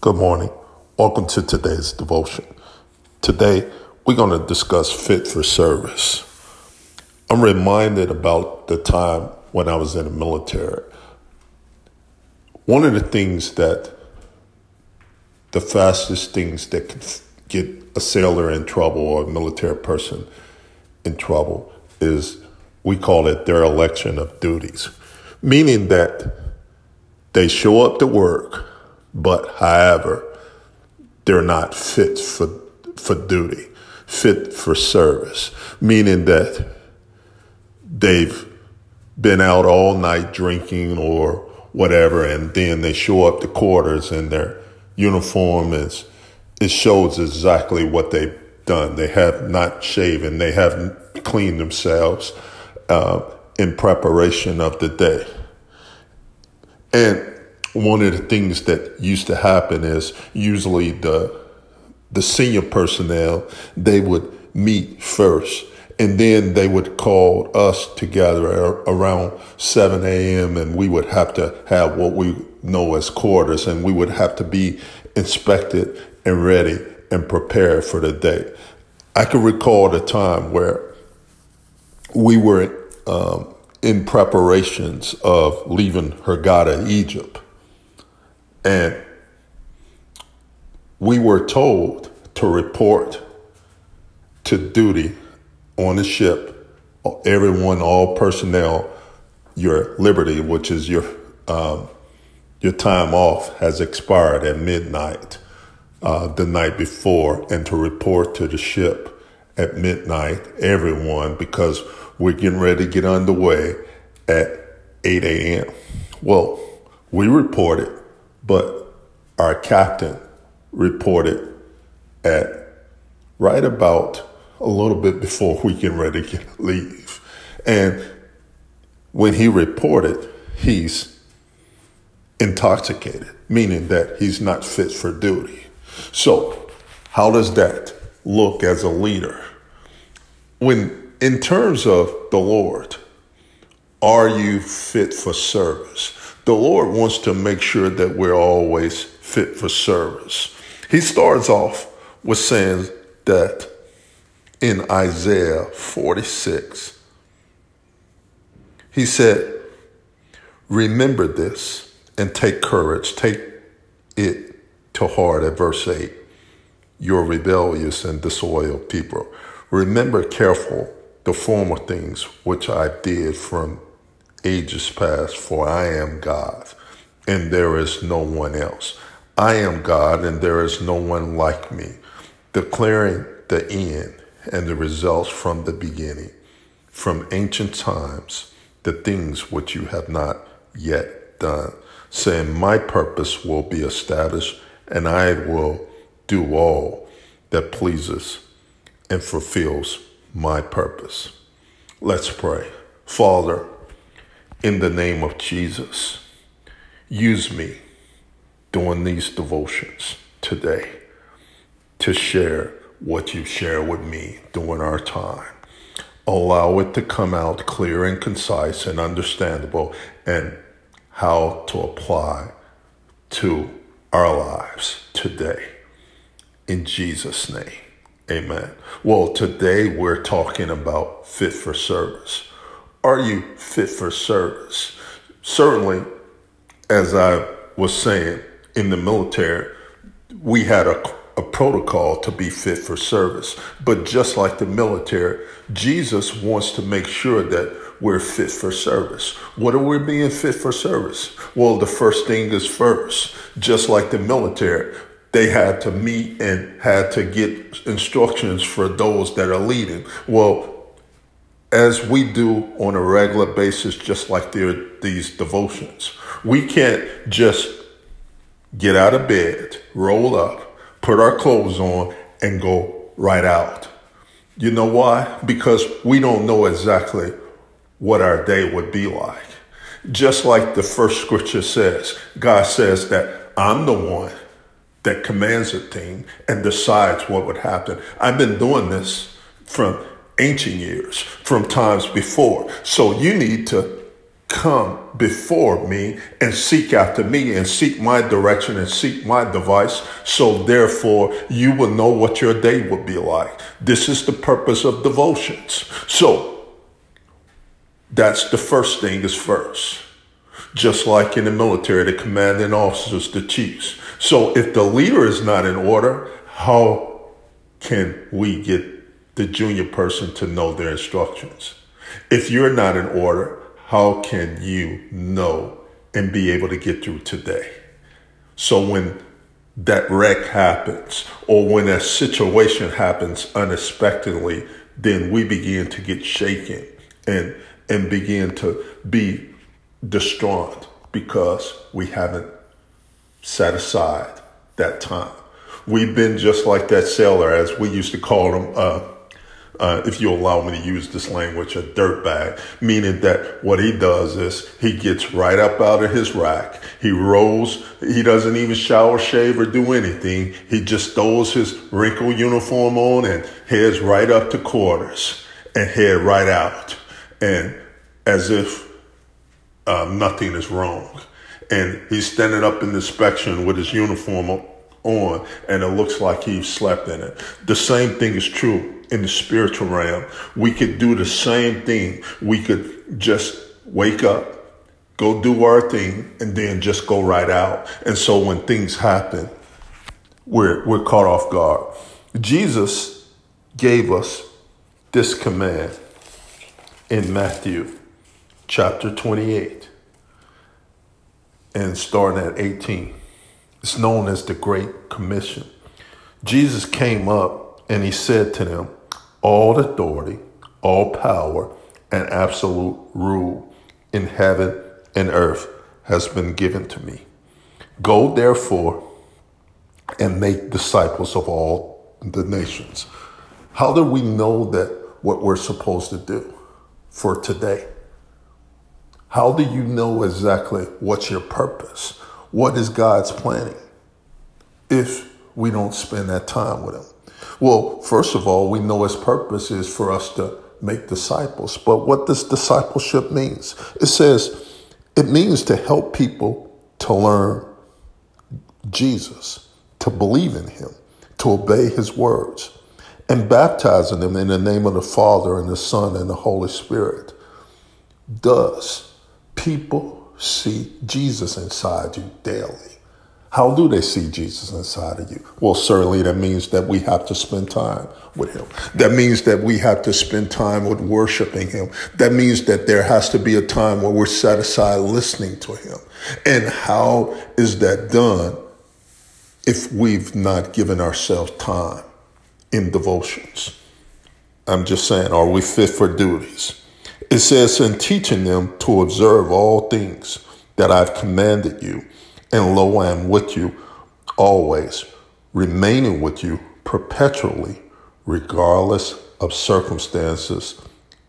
Good morning. Welcome to today's devotion. Today, we're going to discuss fit for service. I'm reminded about the time when I was in the military. One of the things that the fastest things that can get a sailor in trouble or a military person in trouble is we call it dereliction of duties, meaning that they show up to work but however, they're not fit for, for duty, fit for service, meaning that they've been out all night drinking or whatever, and then they show up to quarters and their uniform is, it shows exactly what they've done. They have not shaven, they haven't cleaned themselves uh, in preparation of the day. And one of the things that used to happen is usually the the senior personnel they would meet first and then they would call us together around 7 a.m. and we would have to have what we know as quarters and we would have to be inspected and ready and prepared for the day. I can recall the time where we were um, in preparations of leaving Hurghada, Egypt. And we were told to report to duty on the ship, everyone, all personnel, your liberty, which is your um, your time off, has expired at midnight uh, the night before, and to report to the ship at midnight, everyone, because we're getting ready to get underway at 8 a.m. Well, we reported but our captain reported at right about a little bit before we get ready to leave. And when he reported, he's intoxicated, meaning that he's not fit for duty. So, how does that look as a leader? When, in terms of the Lord, are you fit for service? The Lord wants to make sure that we're always fit for service. He starts off with saying that in Isaiah 46, he said, Remember this and take courage, take it to heart at verse 8. You're rebellious and disloyal people. Remember careful the former things which I did from ages past, for I am God, and there is no one else. I am God, and there is no one like me, declaring the end and the results from the beginning, from ancient times, the things which you have not yet done, saying, My purpose will be established, and I will do all that pleases and fulfills my purpose. Let's pray. Father, in the name of Jesus. Use me during these devotions today to share what you share with me during our time. Allow it to come out clear and concise and understandable and how to apply to our lives today. In Jesus' name, amen. Well, today we're talking about fit for service. Are you fit for service? Certainly, as I was saying, in the military, we had a, a protocol to be fit for service. But just like the military, Jesus wants to make sure that we're fit for service. What are we being fit for service? Well, the first thing is first. Just like the military, they had to meet and had to get instructions for those that are leading. Well, as we do on a regular basis, just like these devotions. We can't just get out of bed, roll up, put our clothes on, and go right out. You know why? Because we don't know exactly what our day would be like. Just like the first scripture says, God says that I'm the one that commands a thing and decides what would happen. I've been doing this from ancient years, from times before. So you need to come before me and seek after me and seek my direction and seek my device. So therefore you will know what your day will be like. This is the purpose of devotions. So that's the first thing is first. Just like in the military, the commanding officers, the chiefs. So if the leader is not in order, how can we get the junior person to know their instructions? If you're not in order, how can you know and be able to get through today? So when that wreck happens or when a situation happens unexpectedly, then we begin to get shaken and and begin to be distraught because we haven't set aside that time. We've been just like that sailor, as we used to call them, uh, uh, if you allow me to use this language, a dirtbag, meaning that what he does is he gets right up out of his rack. He rolls. He doesn't even shower, shave, or do anything. He just throws his wrinkled uniform on and heads right up to quarters and head right out. And as if um, nothing is wrong. And he's standing up in the inspection with his uniform on, and it looks like he slept in it. The same thing is true in the spiritual realm. We could do the same thing. We could just wake up, go do our thing, and then just go right out. And so when things happen, we're, we're caught off guard. Jesus gave us this command in Matthew chapter 28 and starting at 18. It's known as the Great Commission. Jesus came up and he said to them, all authority, all power, and absolute rule in heaven and earth has been given to me. Go therefore and make disciples of all the nations. How do we know that what we're supposed to do for today? How do you know exactly what's your purpose? What is God's planning if we don't spend that time with Him? Well, first of all, we know his purpose is for us to make disciples. But what does discipleship means? It says it means to help people to learn Jesus, to believe in him, to obey his words, and baptizing them in the name of the Father and the Son and the Holy Spirit. Does people see Jesus inside you daily? How do they see Jesus inside of you? Well, certainly that means that we have to spend time with him. That means that we have to spend time with worshiping him. That means that there has to be a time where we're set aside listening to him. And how is that done if we've not given ourselves time in devotions? I'm just saying, are we fit for duties? It says, in teaching them to observe all things that I've commanded you and lo, I am with you always, remaining with you perpetually, regardless of circumstances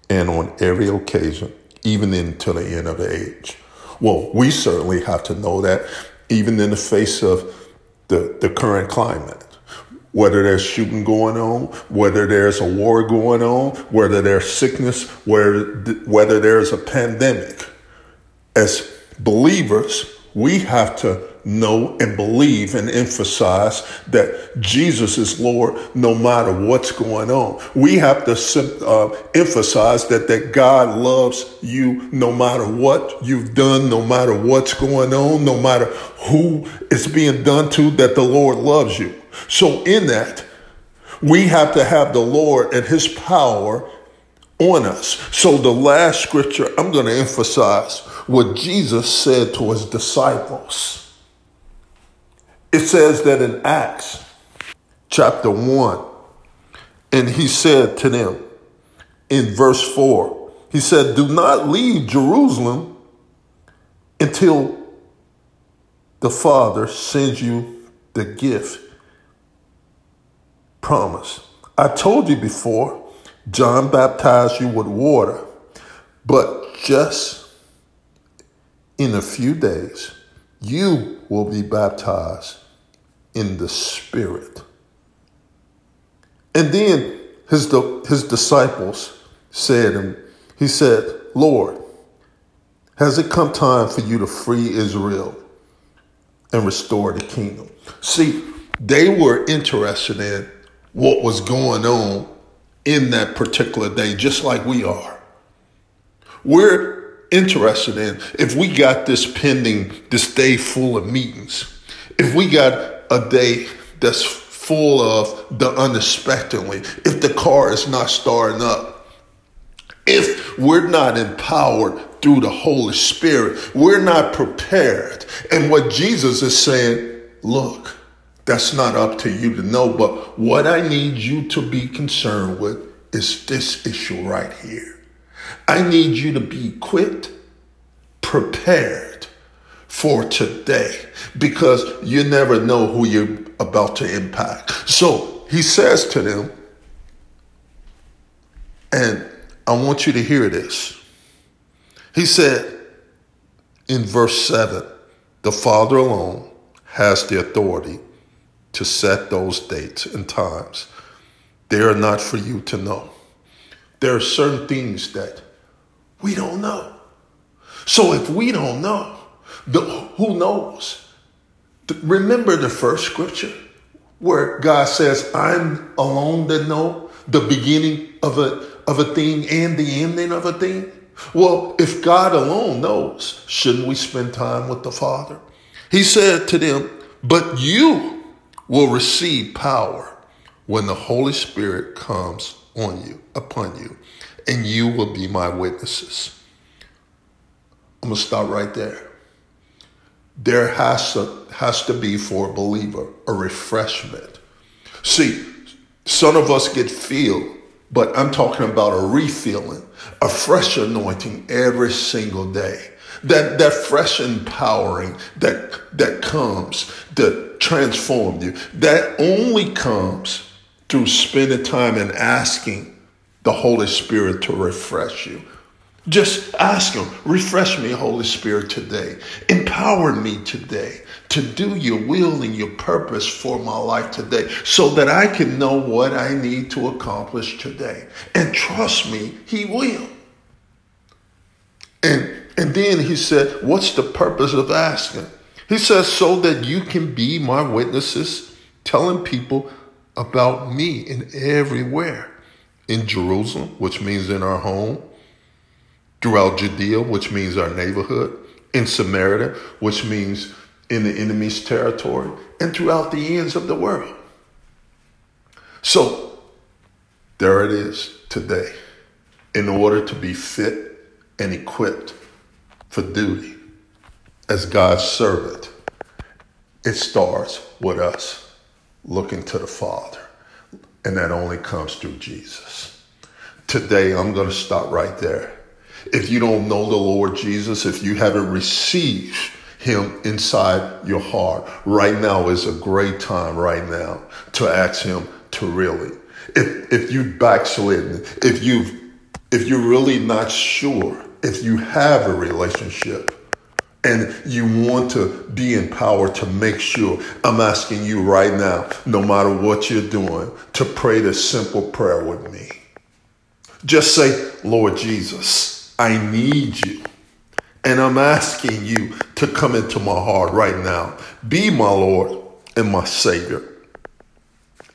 and on every occasion, even until the end of the age. Well, we certainly have to know that, even in the face of the, the current climate. Whether there's shooting going on, whether there's a war going on, whether there's sickness, whether, whether there's a pandemic. As believers, we have to know and believe and emphasize that Jesus is Lord no matter what's going on. We have to uh, emphasize that, that God loves you no matter what you've done, no matter what's going on, no matter who it's being done to, that the Lord loves you. So in that, we have to have the Lord and his power on us. So the last scripture I'm going to emphasize what Jesus said to his disciples. It says that in Acts chapter 1, and he said to them in verse 4, he said, Do not leave Jerusalem until the Father sends you the gift promise. I told you before, John baptized you with water, but just in a few days, you will be baptized in the Spirit. And then his, his disciples said, and he said, Lord, Has it come time for you to free Israel and restore the kingdom? See, they were interested in what was going on in that particular day, just like we are. We're interested in if we got this pending, this day full of meetings, if we got a day that's full of the unexpectedly, if the car is not starting up, if we're not empowered through the Holy Spirit, we're not prepared. And what Jesus is saying, look, that's not up to you to know, but what I need you to be concerned with is this issue right here. I need you to be equipped, prepared for today because you never know who you're about to impact. So he says to them, and I want you to hear this. He said in verse 7 the Father alone has the authority to set those dates and times. They are not for you to know. There are certain things that we don't know. So if we don't know, the, who knows? Remember the first scripture where God says, I'm alone that know the beginning of a, of a thing and the ending of a thing? Well, if God alone knows, shouldn't we spend time with the Father? He said to them, But you will receive power when the Holy Spirit comes on you, upon you, and you will be my witnesses. I'm to stop right there. There has to, has to be for a believer a refreshment. See, some of us get filled, but I'm talking about a refilling, a fresh anointing every single day. That, that fresh empowering that, that comes to transform you, that only comes through spending time and asking the Holy Spirit to refresh you. Just ask Him, refresh me, Holy Spirit, today. Empower me today to do your will and your purpose for my life today so that I can know what I need to accomplish today. And trust me, He will. And, and then He said, What's the purpose of asking? He says, So that you can be my witnesses, telling people about me in everywhere. In Jerusalem, which means in our home throughout Judea, which means our neighborhood, in Samaria, which means in the enemy's territory, and throughout the ends of the world. So, there it is today. In order to be fit and equipped for duty as God's servant, it starts with us looking to the Father. And that only comes through Jesus. Today, I'm going to stop right there if you don't know the Lord Jesus, if you haven't received him inside your heart, right now is a great time right now to ask him to really. If if you backslidden, if you've, if you're really not sure if you have a relationship and you want to be empowered to make sure, I'm asking you right now, no matter what you're doing, to pray this simple prayer with me. Just say, Lord Jesus, I need you. And I'm asking you to come into my heart right now. Be my Lord and my Savior.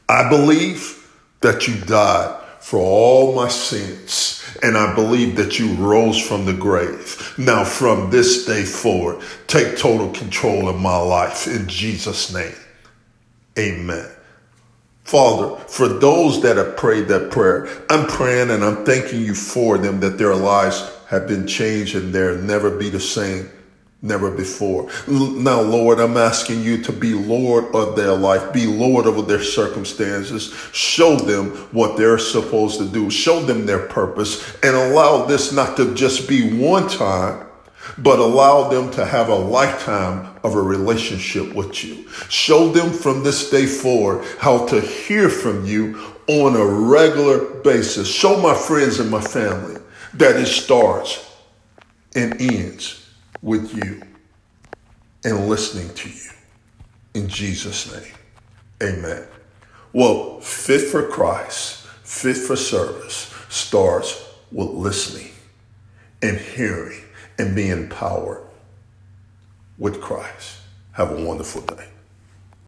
I believe that you died for all my sins. And I believe that you rose from the grave. Now, from this day forward, take total control of my life in Jesus' name. Amen. Father, for those that have prayed that prayer, I'm praying and I'm thanking you for them that their lives have been changed and they'll never be the same, never before. Now, Lord, I'm asking you to be Lord of their life, be Lord over their circumstances, show them what they're supposed to do, show them their purpose, and allow this not to just be one time, but allow them to have a lifetime of a relationship with you. Show them from this day forward how to hear from you on a regular basis. Show my friends and my family that it starts and ends with you and listening to you. In Jesus' name, amen. Well, fit for Christ, fit for service starts with listening and hearing and being empowered with Christ. Have a wonderful day.